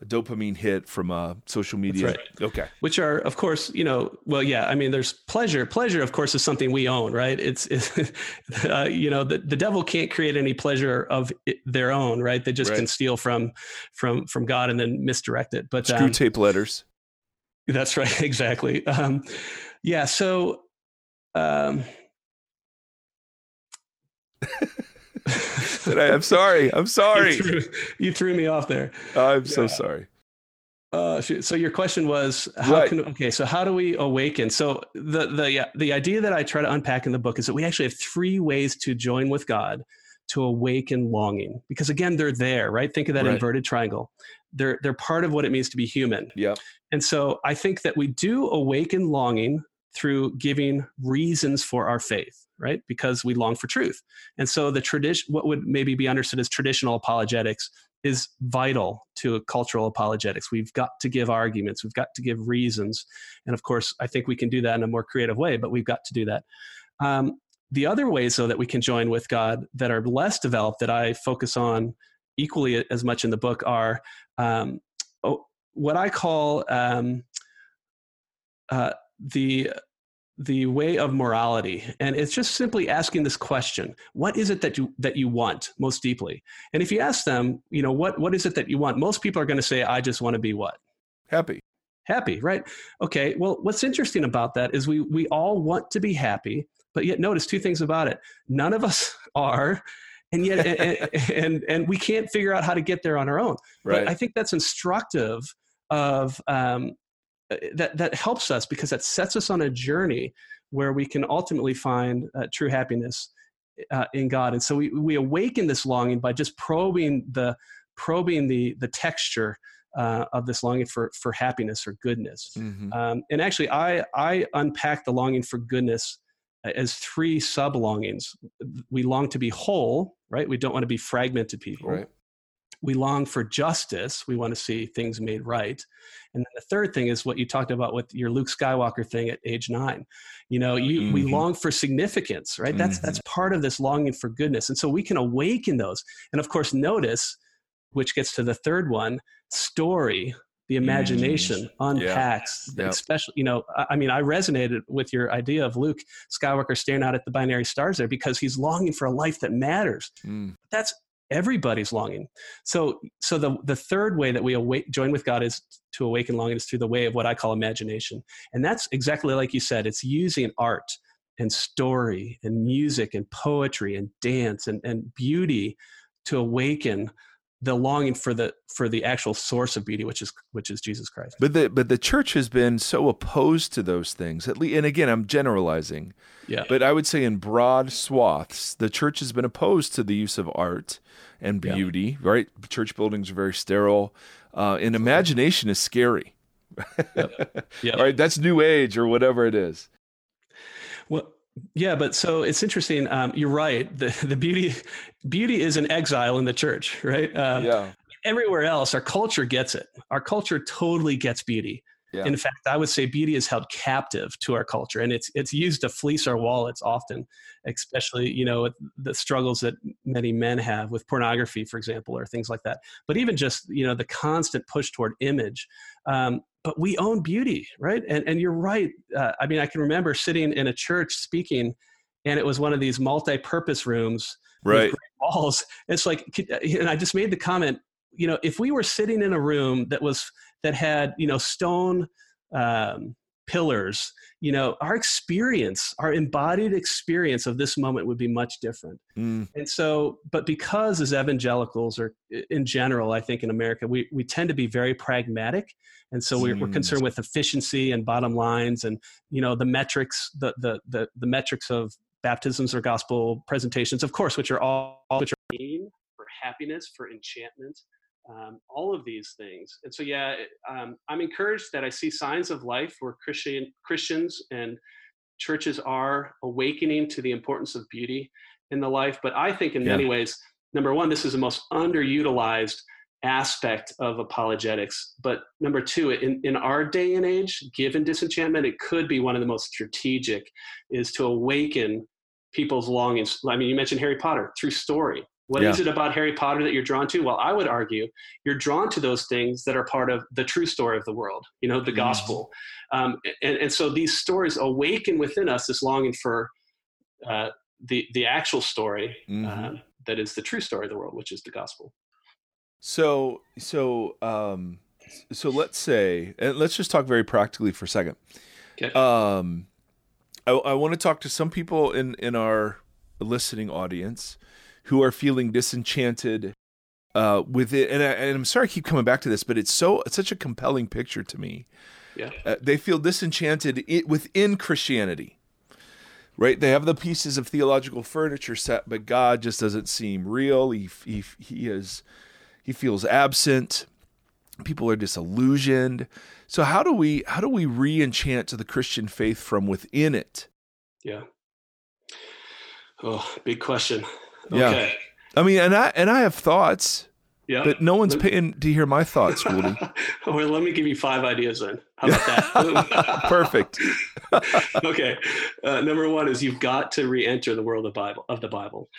a dopamine hit from uh, social media. Right. Okay. Which are, of course, you know, well, yeah. I mean, there's pleasure. Pleasure, of course, is something we own, right? It's, it's uh, you know, the, the devil can't create any pleasure of it, their own, right? They just right. can steal from, from, from God and then misdirect it. But screw um, tape letters. That's right. Exactly. Um, yeah. So. Um, I, am sorry. I'm sorry. You threw, you threw me off there. I'm yeah. so sorry. Uh, so your question was how right. can okay so how do we awaken so the the yeah, the idea that i try to unpack in the book is that we actually have three ways to join with god to awaken longing because again they're there right think of that right. inverted triangle they're they're part of what it means to be human yeah and so i think that we do awaken longing through giving reasons for our faith right? Because we long for truth. And so the tradition, what would maybe be understood as traditional apologetics, is vital to cultural apologetics. We've got to give arguments, we've got to give reasons. And of course, I think we can do that in a more creative way, but we've got to do that. Um, the other ways, though, that we can join with God that are less developed, that I focus on equally as much in the book, are um, oh, what I call um, uh, the the way of morality and it's just simply asking this question what is it that you that you want most deeply? And if you ask them you know what what is it that you want? Most people are going to say i just want to be what? Happy. Happy right? Okay well what's interesting about that is we we all want to be happy but yet notice two things about it. None of us are and yet and, and, and we can't figure out how to get there on our own. Right. But i think that's instructive of um, that that helps us because that sets us on a journey where we can ultimately find uh, true happiness uh, in God. And so we we awaken this longing by just probing the probing the the texture uh, of this longing for for happiness or goodness. Mm-hmm. Um, and actually, I I unpack the longing for goodness as three sub longings. We long to be whole, right? We don't want to be fragmented people. Right we long for justice. We want to see things made right. And then the third thing is what you talked about with your Luke Skywalker thing at age nine. You know, you mm-hmm. we long for significance, right? That's mm-hmm. that's part of this longing for goodness. And so we can awaken those. And of course, notice, which gets to the third one, story. The imagination unpacks, yeah. yep. especially, you know, I, I mean, I resonated with your idea of Luke Skywalker staring out at the binary stars there because he's longing for a life that matters. Mm. That's everybody's longing. So so the the third way that we awake, join with god is to awaken longing is through the way of what i call imagination. And that's exactly like you said it's using art and story and music and poetry and dance and, and beauty to awaken the longing for the for the actual source of beauty which is which is jesus christ but the but the church has been so opposed to those things at least and again i'm generalizing yeah but i would say in broad swaths the church has been opposed to the use of art and beauty yeah. right church buildings are very sterile uh, and imagination is scary yep. Yep. right that's new age or whatever it is well yeah, but so it's interesting. Um, you're right. The the beauty beauty is an exile in the church, right? Um, yeah. Everywhere else, our culture gets it. Our culture totally gets beauty. Yeah. In fact, I would say beauty is held captive to our culture, and it's it's used to fleece our wallets often, especially you know the struggles that many men have with pornography, for example, or things like that. But even just you know the constant push toward image. Um, but we own beauty, right? And and you're right. Uh, I mean, I can remember sitting in a church speaking, and it was one of these multi-purpose rooms, right? walls. It's like, and I just made the comment, you know, if we were sitting in a room that was that had you know stone um, pillars you know our experience our embodied experience of this moment would be much different. Mm. and so but because as evangelicals or in general i think in america we, we tend to be very pragmatic. And so we're, we're concerned with efficiency and bottom lines and you know the metrics the the the, the metrics of baptisms or gospel presentations of course which are all which are for happiness for enchantment um, all of these things. And so, yeah, um, I'm encouraged that I see signs of life where Christian Christians and churches are awakening to the importance of beauty in the life. But I think, in yeah. many ways, number one, this is the most underutilized aspect of apologetics. But number two, in, in our day and age, given disenchantment, it could be one of the most strategic is to awaken people's longings. I mean, you mentioned Harry Potter through story. What yeah. is it about Harry Potter that you're drawn to? Well, I would argue you're drawn to those things that are part of the true story of the world, you know, the mm-hmm. gospel. Um, and, and so these stories awaken within us this longing for uh, the, the actual story mm-hmm. uh, that is the true story of the world, which is the gospel. So, so, um, so let's say, and let's just talk very practically for a second. Okay. Um, I, I want to talk to some people in, in our listening audience who are feeling disenchanted uh, with it. And, I, am sorry I keep coming back to this, but it's so it's such a compelling picture to me. Yeah, uh, they feel disenchanted within Christianity. Right, they have the pieces of theological furniture set, but God just doesn't seem real. He he he is he feels absent. People are disillusioned. So how do we how do we re-enchant to the Christian faith from within it? Yeah. Oh, big question. Yeah. Okay. I mean, and I and I have thoughts. Yeah. But no one's paying to hear my thoughts, Woody. well, let me give you five ideas then. How about that? Perfect. okay. Uh, number one is you've got to re-enter the world of Bible of the Bible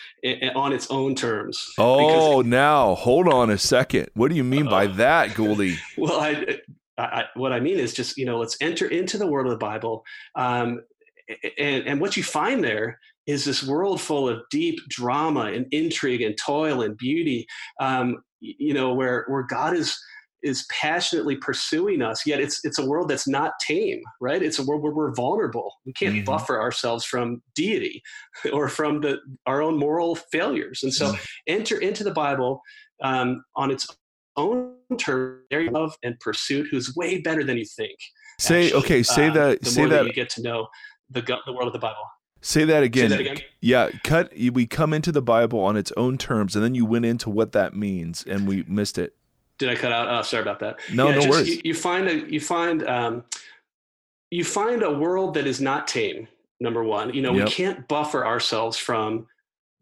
on its own terms. Oh, now hold on a second. What do you mean uh, by that, Gouldy? Well, I, I, what I mean is just you know let's enter into the world of the Bible, um, and and what you find there is this world full of deep drama and intrigue and toil and beauty um, you know where where god is is passionately pursuing us yet it's it's a world that's not tame right it's a world where we're vulnerable we can't mm-hmm. buffer ourselves from deity or from the our own moral failures and so mm-hmm. enter into the bible um, on its own terms area of and pursuit who's way better than you think say actually. okay say uh, that say that, that you get to know the the world of the bible Say that again. Say that again. Yeah, cut. We come into the Bible on its own terms, and then you went into what that means, and we missed it. Did I cut out? Oh, sorry about that. No, yeah, no just, worries. You, you, find a you find um, you find a world that is not tame. Number one, you know, yep. we can't buffer ourselves from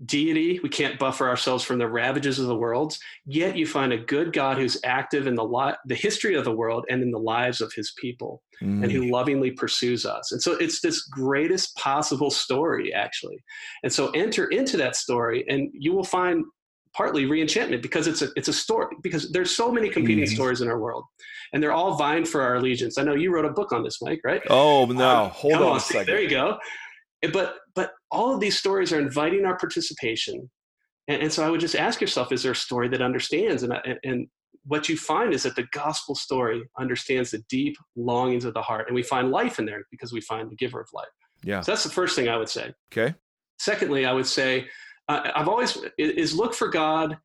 deity. We can't buffer ourselves from the ravages of the world. Yet you find a good God who's active in the li- the history of the world and in the lives of his people, mm. and who lovingly pursues us. And so it's this greatest possible story, actually. And so enter into that story, and you will find partly reenchantment because it's a it's a story because there's so many competing mm. stories in our world and they're all vying for our allegiance i know you wrote a book on this mike right oh no um, hold on, on a second there you go but all of these stories are inviting our participation. And, and so i would just ask yourself is there a story that understands? And, and, what you find is that the gospel story understands the deep longings of the heart and we find life in there because we find the giver of life. Yeah. So that's the first thing i would say. Okay. Secondly i would say uh, i've always is look for god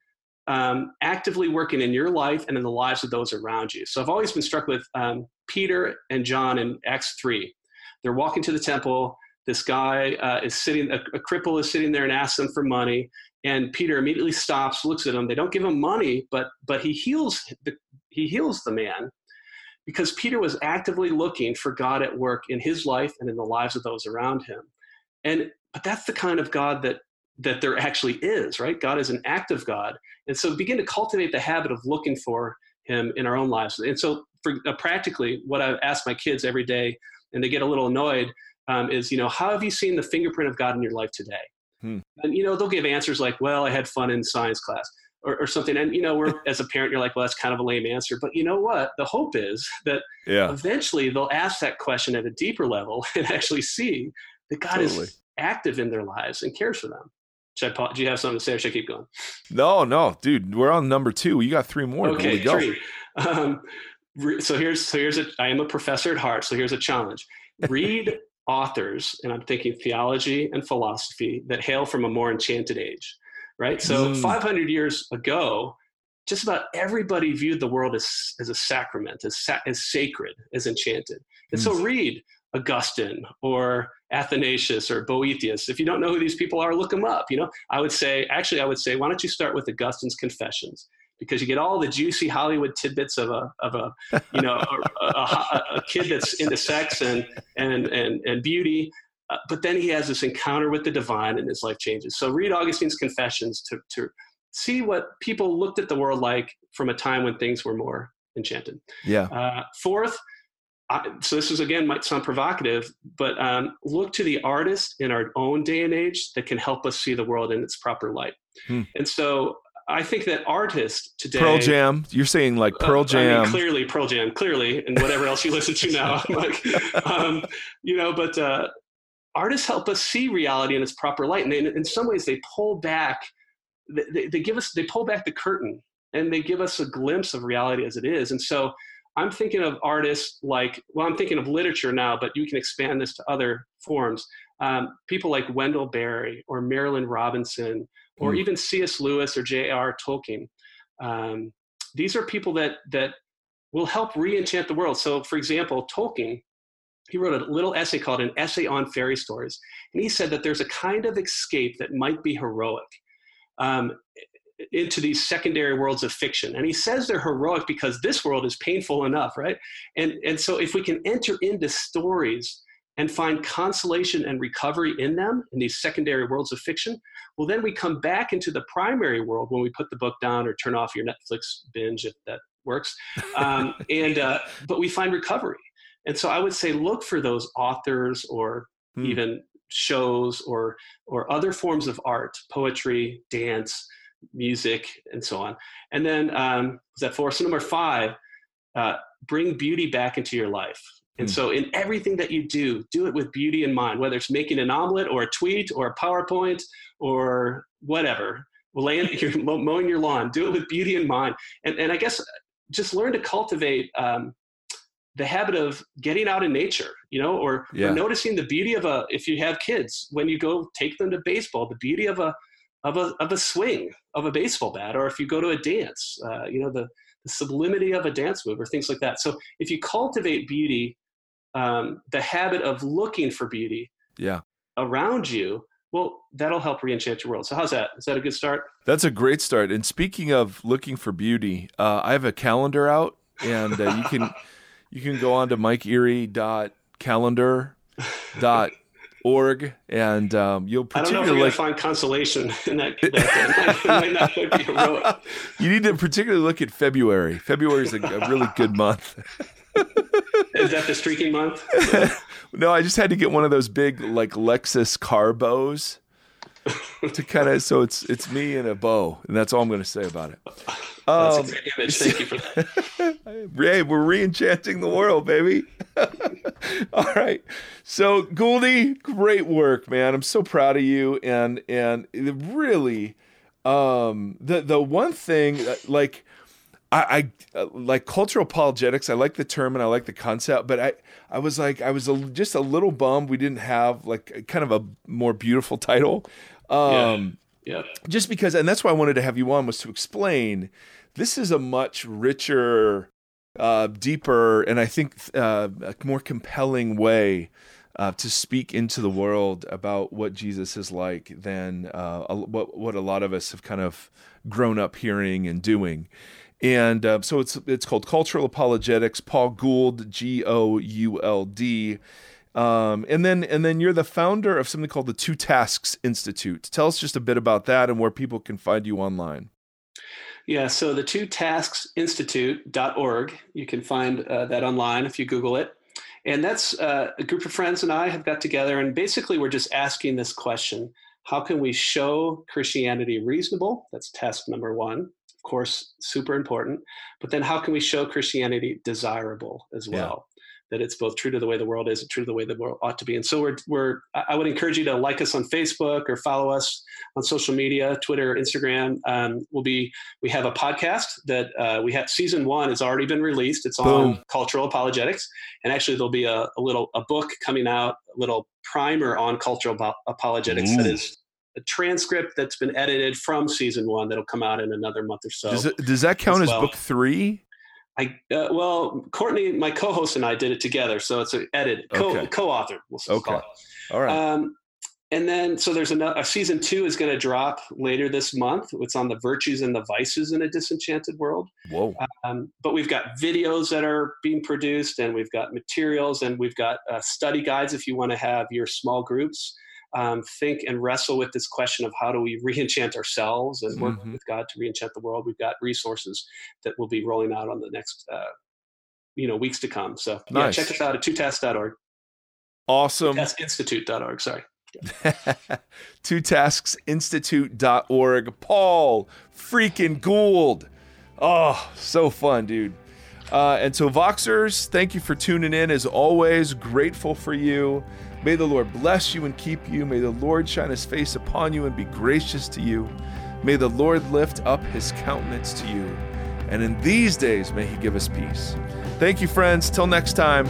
um, actively working in your life and in the lives of those around you. So i've always been struck with um, peter and john in acts 3 they're walking to the temple this guy uh, is sitting, a, a, cripple is sitting there and asks them for money. And Peter immediately stops, looks at him. They don't give him money, but but he heals the, he heals the man because Peter was actively looking for God at work in his life and in the lives of those around him. And but that's the kind of God that that there actually is, right? God is an active God, and so begin to cultivate the habit of looking for Him in our own lives. And so, for uh, practically, what I ask my kids every day, and they get a little annoyed um, is, you know, how have you seen the fingerprint of God in your life today? Hmm. And, you know, they'll give answers like, well, I had fun in science class or, or something. And, you know, we're, as a parent, you're like, well, that's kind of a lame answer. But you know what? The hope is that yeah. eventually they'll ask that question at a deeper level and actually see that God totally. is active in their lives and cares for them. Should I, do you have something to say or should I keep going? No, no, dude, we're on number two. You got three more. Okay, three. Um, so here's so here's a I am a professor at heart, so here's a challenge. Read authors, and I'm thinking theology and philosophy that hail from a more enchanted age, right? So mm. 500 years ago, just about everybody viewed the world as, as a sacrament, as, sa- as sacred, as enchanted. And mm. so read Augustine or Athanasius or Boethius. If you don't know who these people are, look them up. You know, I would say, actually, I would say, why don't you start with Augustine's Confessions? Because you get all the juicy Hollywood tidbits of a, of a, you know, a, a, a kid that's into sex and, and, and, and beauty. Uh, but then he has this encounter with the divine and his life changes. So read Augustine's Confessions to, to see what people looked at the world like from a time when things were more enchanted. Yeah. Uh, fourth, so this is again might sound provocative, but um, look to the artist in our own day and age that can help us see the world in its proper light. Hmm. And so I think that artists today, Pearl Jam, you're saying like uh, Pearl Jam, I mean, clearly Pearl Jam, clearly, and whatever else you listen to now, like, um, you know, but uh, artists help us see reality in its proper light, and in, in some ways they pull back, they, they give us, they pull back the curtain, and they give us a glimpse of reality as it is, and so I'm thinking of artists like, well, I'm thinking of literature now, but you can expand this to other forms. Um, people like Wendell Berry or Marilynne Robinson, or mm. even C.S. Lewis or J.R. Tolkien. Um, these are people that that will help re-enchant the world. So, for example, Tolkien, he wrote a little essay called "An Essay on Fairy Stories," and he said that there's a kind of escape that might be heroic. Um, into these secondary worlds of fiction. And he says they're heroic because this world is painful enough, right? And, and so if we can enter into stories and find consolation and recovery in them, in these secondary worlds of fiction, well, then we come back into the primary world when we put the book down or turn off your Netflix binge if that works. Um, and, uh, but we find recovery. And so I would say look for those authors or hmm. even shows or, or other forms of art, poetry, dance, music, and so on. And then um, is that four? So number five, uh, bring beauty back into your life. And mm. so in everything that you do, do it with beauty in mind, whether it's making an omelet or a tweet or a PowerPoint or whatever. Laying, you're mowing your lawn, do it with beauty in mind. And, and I guess just learn to cultivate um, the habit of getting out in nature, you know, or, yeah. or, noticing the beauty of a, if you have kids, when you go take them to baseball, the beauty of a, of a, of a swing of a baseball bat, or if you go to a dance, uh, you know, the, the, sublimity of a dance move or things like that. So if you cultivate beauty, um, the habit of looking for beauty yeah. around you, well, that'll help re-enchant your world. So how's that? Is that a good start? That's a great start. And speaking of looking for beauty, uh, I have a calendar out and uh, you can, you can go on to mikeerre.calendar.com org, and um, you'll particularly I don't know if like, find consolation in that. that might, not be heroic. You need to particularly look at February. February is a, a really good month. is that the streaking month? no, I just had to get one of those big like Lexus car bows to kind of so it's it's me and a bow, and that's all I'm going to say about it. That's um, a great image. Thank you for that. Ray, we're re-enchanting the world, baby. all right. So Gouldy, great work, man. I'm so proud of you, and and really, um, the the one thing like. I, I uh, like cultural apologetics. I like the term and I like the concept, but I, I was like, I was a, just a little bummed we didn't have like kind of a more beautiful title. Um, yeah. yeah. Just because, and that's why I wanted to have you on was to explain this is a much richer, uh, deeper, and I think uh, a more compelling way uh, to speak into the world about what Jesus is like than uh, a, what what a lot of us have kind of grown up hearing and doing. And uh, so it's it's called Cultural Apologetics. Paul Gould, G O U L D. Um, and then and then you're the founder of something called the Two Tasks Institute. Tell us just a bit about that and where people can find you online. Yeah, so the Two Tasks Institute.org. You can find uh, that online if you Google it. And that's uh, a group of friends and I have got together, and basically we're just asking this question How can we show Christianity reasonable? That's task number one. Of course, super important. But then how can we show Christianity desirable as well? that it's both true to the way the world is and true to the way the world ought to be. And so we're, we're I would encourage you to like us on Facebook or follow us on social media, Twitter, Instagram. Um, we'll be we have a podcast that uh, we have season one has already been released. It's on cultural apologetics, and actually there'll be a, a, little a book coming out, a little primer on cultural apologetics Ooh. that is a transcript that's been edited from season one that'll come out in another month or so. Does, it, does that count as, well. book three? I uh, well, Courtney, my co-host, and I did it together, so it's an edit co okay. co-author. We'll okay. All right. Um, and then so there's another a season two is going to drop later this month. It's on the virtues and the vices in a disenchanted world. Whoa! Um, but we've got videos that are being produced, and we've got materials, and we've got uh, study guides if you want to have your small groups um, think and wrestle with this question of how do we re-enchant ourselves and work mm-hmm. with God to re-enchant the world. We've got resources that we'll be rolling out on the next, uh, you know, weeks to come. So nice. yeah, check us out at twotasks.org. Awesome. Taskinstitute.org. Sorry. twotasksinstitute.org. Paul freaking Gould. Oh, so fun, dude. Uh, and so, Voxers, thank you for tuning in. As always, grateful for you. May the Lord bless you and keep you. May the Lord shine his face upon you and be gracious to you. May the Lord lift up his countenance to you. And in these days, may he give us peace. Thank you, friends. Till next time.